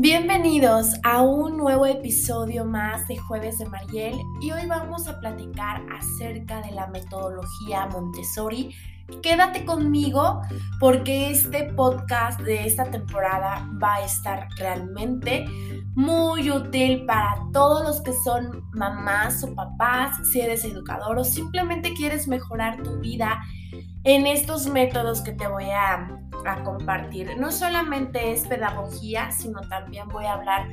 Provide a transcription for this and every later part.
Bienvenidos a un nuevo episodio más de Jueves de Mariel y hoy vamos a platicar acerca de la metodología Montessori. Quédate conmigo porque este podcast de esta temporada va a estar realmente muy útil para todos los que son mamás o papás, si eres educador o simplemente quieres mejorar tu vida en estos métodos que te voy a compartir. No solamente es pedagogía, sino también voy a hablar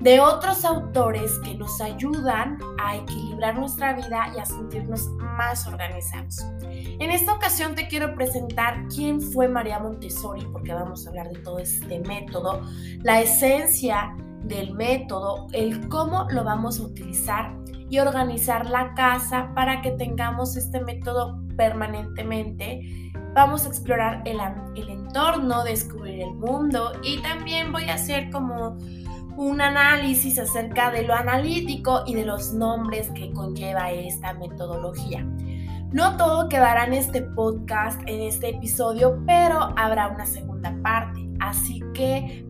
de otros autores que nos ayudan a equilibrar nuestra vida y a sentirnos más organizados. En esta ocasión te quiero presentar quién fue María Montessori, porque vamos a hablar de todo este método, la esencia del método, el cómo lo vamos a utilizar y organizar la casa para que tengamos este método permanentemente Vamos a explorar el, entorno, descubrir el mundo y también voy a hacer como un análisis acerca de lo analítico y de los nombres que conlleva esta metodología. No todo quedará en este podcast, en este episodio, pero habrá una segunda parte. Así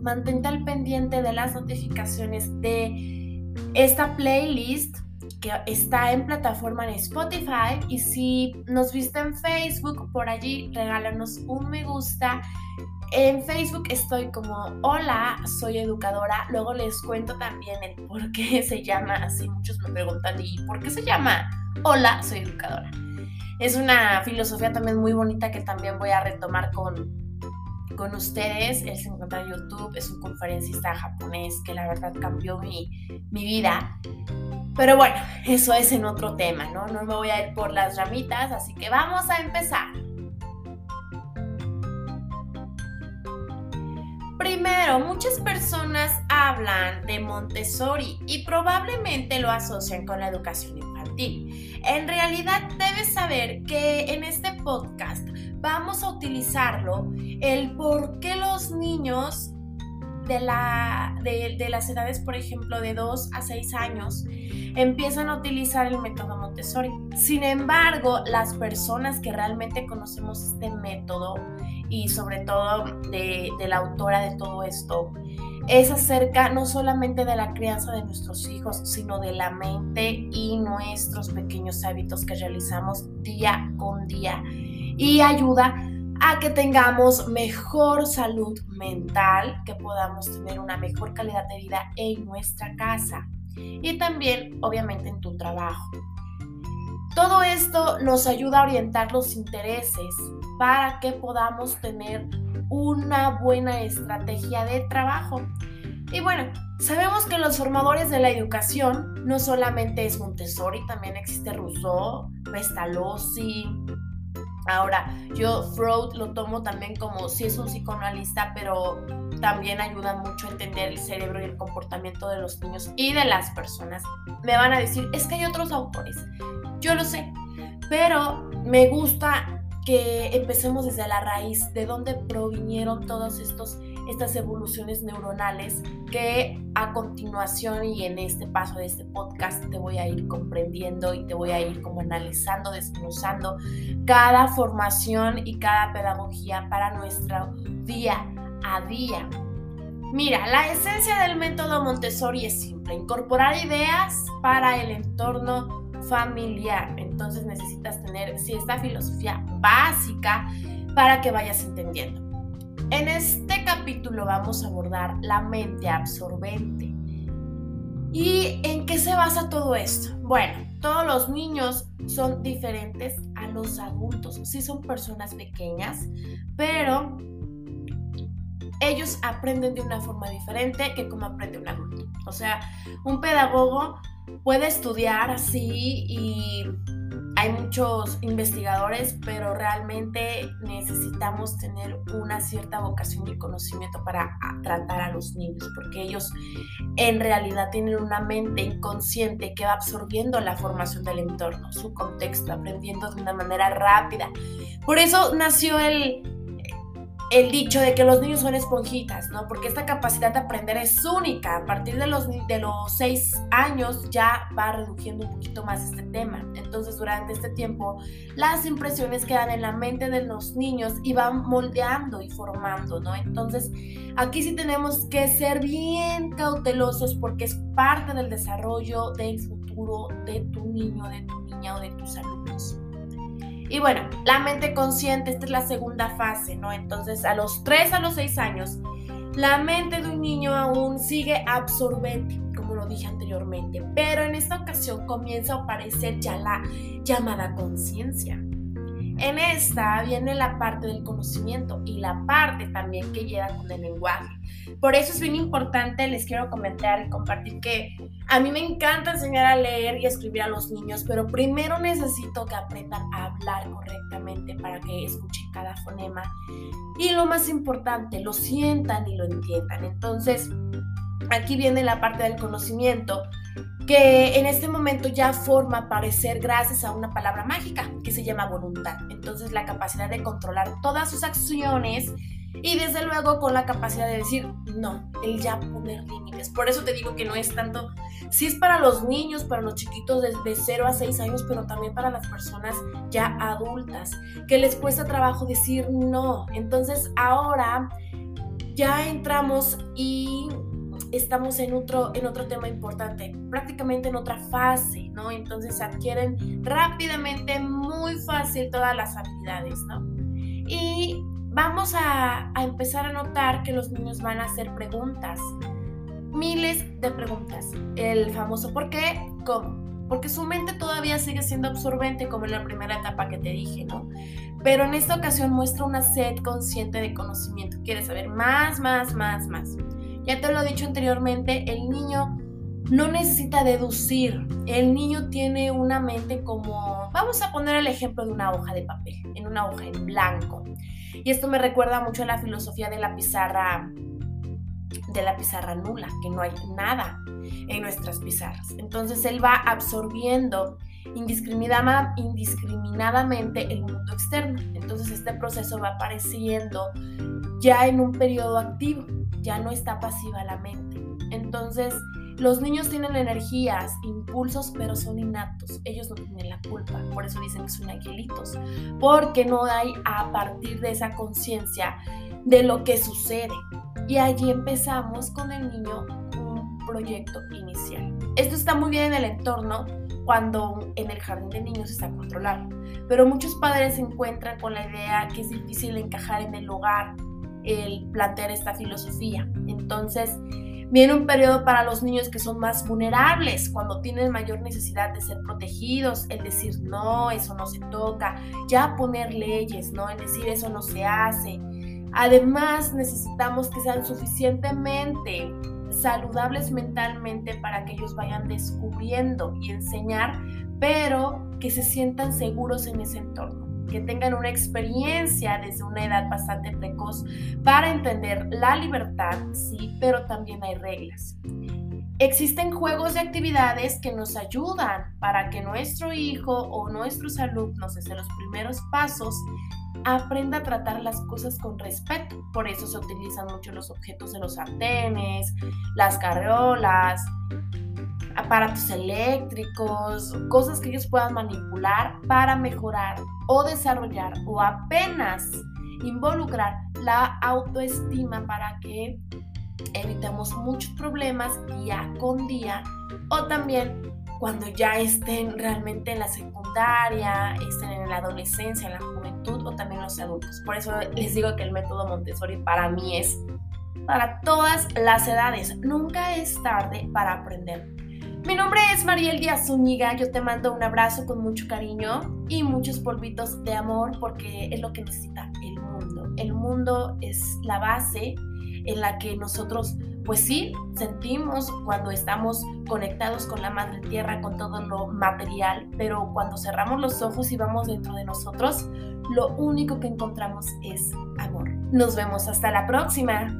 mantente al pendiente de las notificaciones de esta playlist que está en plataforma en Spotify y si nos viste en Facebook, por allí regálanos un me gusta. En Facebook estoy como hola, soy educadora. Luego les cuento también el por qué se llama así. Muchos me preguntan, ¿y por qué se llama hola, soy educadora? Es una filosofía también muy bonita que también voy a retomar con, con ustedes. Él se encuentra en YouTube, es un conferencista japonés que la verdad cambió mi, mi vida. Pero bueno, eso es en otro tema, ¿no? No me voy a ir por las ramitas, así que vamos a empezar. Primero, muchas personas hablan de Montessori y probablemente lo asocian con la educación En realidad debes saber que en este podcast vamos a utilizarlo el por qué los niños de, la, de, las edades, por ejemplo, de 2 a 6 años, empiezan a utilizar el método Montessori. Sin embargo, las personas que realmente conocemos este método y sobre todo de la autora de todo esto, es acerca no solamente de la crianza de nuestros hijos, sino de la mente y nuestros pequeños hábitos que realizamos día con día. Y ayuda a que tengamos mejor salud mental, que podamos tener una mejor calidad de vida en nuestra casa y también obviamente en tu trabajo. Todo esto nos ayuda a orientar los intereses para que podamos tener una buena estrategia de trabajo. Y bueno, sabemos que los formadores de la educación no solamente es Montessori, también existe Rousseau, Pestalozzi, Ahora, yo Freud lo tomo también como si es un psicoanalista, pero también ayuda mucho a entender el cerebro y el comportamiento de los niños y de las personas. Me van a decir, es que hay otros autores. Yo lo sé, pero me gusta que empecemos desde la raíz, de dónde provinieron estos estas evoluciones neuronales que a continuación y en este paso de este podcast te voy a ir comprendiendo y te voy a ir como analizando, desglosando cada formación y cada pedagogía para nuestro día a día. Mira, la esencia del método Montessori es simple, incorporar ideas para el entorno familiar. Entonces necesitas tener si esta filosofía básica para que vayas entendiendo. En este capítulo vamos a abordar la mente absorbente. ¿Y en qué se basa todo esto? Bueno, todos los niños son diferentes a los adultos. Sí son personas pequeñas, pero ellos aprenden de una forma diferente que como aprende un adulto. O sea, un pedagogo puede estudiar así y hay muchos investigadores, pero realmente necesitamos tener una cierta vocación y conocimiento para tratar a los niños, porque ellos en realidad tienen una mente inconsciente que va absorbiendo la formación del entorno, su contexto, aprendiendo de una manera rápida. Por eso nació el, el dicho de que los niños son esponjitas, ¿no? Porque esta capacidad de aprender es única. A partir de los, de los seis años ya va reduciendo un poquito más este tema. Entonces, durante este tiempo, las impresiones quedan en la mente de los niños y van moldeando y formando, ¿no? Entonces, aquí sí tenemos que ser bien cautelosos porque es parte del desarrollo del futuro de tu niño, de tu niña o de tus alumnos. Y bueno, la mente consciente, esta es la segunda fase, ¿no? Entonces, a los 3 a los 6 años, la mente de un niño aún sigue absorbente, como lo dije anteriormente, pero en esta ocasión comienza a aparecer ya la llamada conciencia. En esta viene la parte del conocimiento y la parte también que llega con el lenguaje. Por eso es bien importante, les quiero comentar y compartir que a mí me encanta enseñar a leer y escribir a los niños, pero primero necesito que aprendan a hablar correctamente para que escuchen cada fonema. Y lo más importante, lo sientan y lo entiendan. Entonces, aquí viene la parte del conocimiento que en este momento ya forma aparecer gracias a una palabra mágica que se llama voluntad. Entonces la capacidad de controlar todas sus acciones y desde luego con la capacidad de decir no, el ya poner límites. Por eso te digo que no es tanto, si es para los niños, para los chiquitos de, de 0 a 6 años, pero también para las personas ya adultas, que les cuesta trabajo decir no. Entonces ahora ya entramos y estamos en otro, en otro tema importante, prácticamente en otra fase, ¿no? Entonces adquieren rápidamente, muy fácil todas las habilidades, ¿no? Y vamos a, empezar a notar que los niños van a hacer preguntas, miles de preguntas. El famoso ¿por qué? ¿Cómo? Porque su mente todavía sigue siendo absorbente como en la primera etapa que te dije, ¿no? Pero en esta ocasión muestra una sed consciente de conocimiento. Quiere saber más, más, más, más. Ya te lo he dicho anteriormente, el niño no necesita deducir. El niño tiene una mente como, vamos a poner el ejemplo de una hoja de papel, en una hoja en blanco. Y esto me recuerda mucho a la filosofía de la pizarra de la pizarra nula, que no hay nada en nuestras pizarras. Entonces él va absorbiendo indiscriminadamente el mundo externo. Entonces este proceso va apareciendo ya en un periodo activo ya no está pasiva la mente. Entonces, los niños tienen energías, impulsos, pero son innatos. Ellos no tienen la culpa. Por eso dicen que son angelitos. Porque no hay a partir de esa conciencia de lo que sucede. Y allí empezamos con el niño un proyecto inicial. Esto está muy bien en el entorno cuando en el jardín de niños está controlado. Pero muchos padres se encuentran con la idea que es difícil encajar en el hogar el plantear esta filosofía. Entonces, viene un periodo para los niños que son más vulnerables, cuando tienen mayor necesidad de ser protegidos, el decir, no, eso no se toca, ya poner leyes, ¿no? El decir, eso no se hace. Además, necesitamos que sean suficientemente saludables mentalmente para que ellos vayan descubriendo y enseñar, pero que se sientan seguros en ese entorno que tengan una experiencia desde una edad bastante precoz para entender la libertad, sí, pero también hay reglas. Existen juegos de actividades que nos ayudan para que nuestro hijo o nuestros alumnos desde los primeros pasos aprenda a tratar las cosas con respeto. Por eso se utilizan mucho los objetos de los sartenes, las carreolas, aparatos eléctricos, cosas que ellos puedan manipular para mejorar o desarrollar o apenas involucrar la autoestima para que evitemos muchos problemas día con día o también cuando ya estén realmente en la secundaria, estén en la adolescencia, en la juventud o también los adultos. Por eso les digo que el método Montessori para mí es para todas las edades. Nunca es tarde para aprender. Mi nombre es Mariel Díaz Zúñiga, yo te mando un abrazo con mucho cariño y muchos polvitos de amor porque es lo que necesita el mundo. El mundo es la base en la que nosotros, pues sí, sentimos cuando estamos conectados con la madre tierra, con todo lo material, pero cuando cerramos los ojos y vamos dentro de nosotros, lo único que encontramos es amor. Nos vemos hasta la próxima.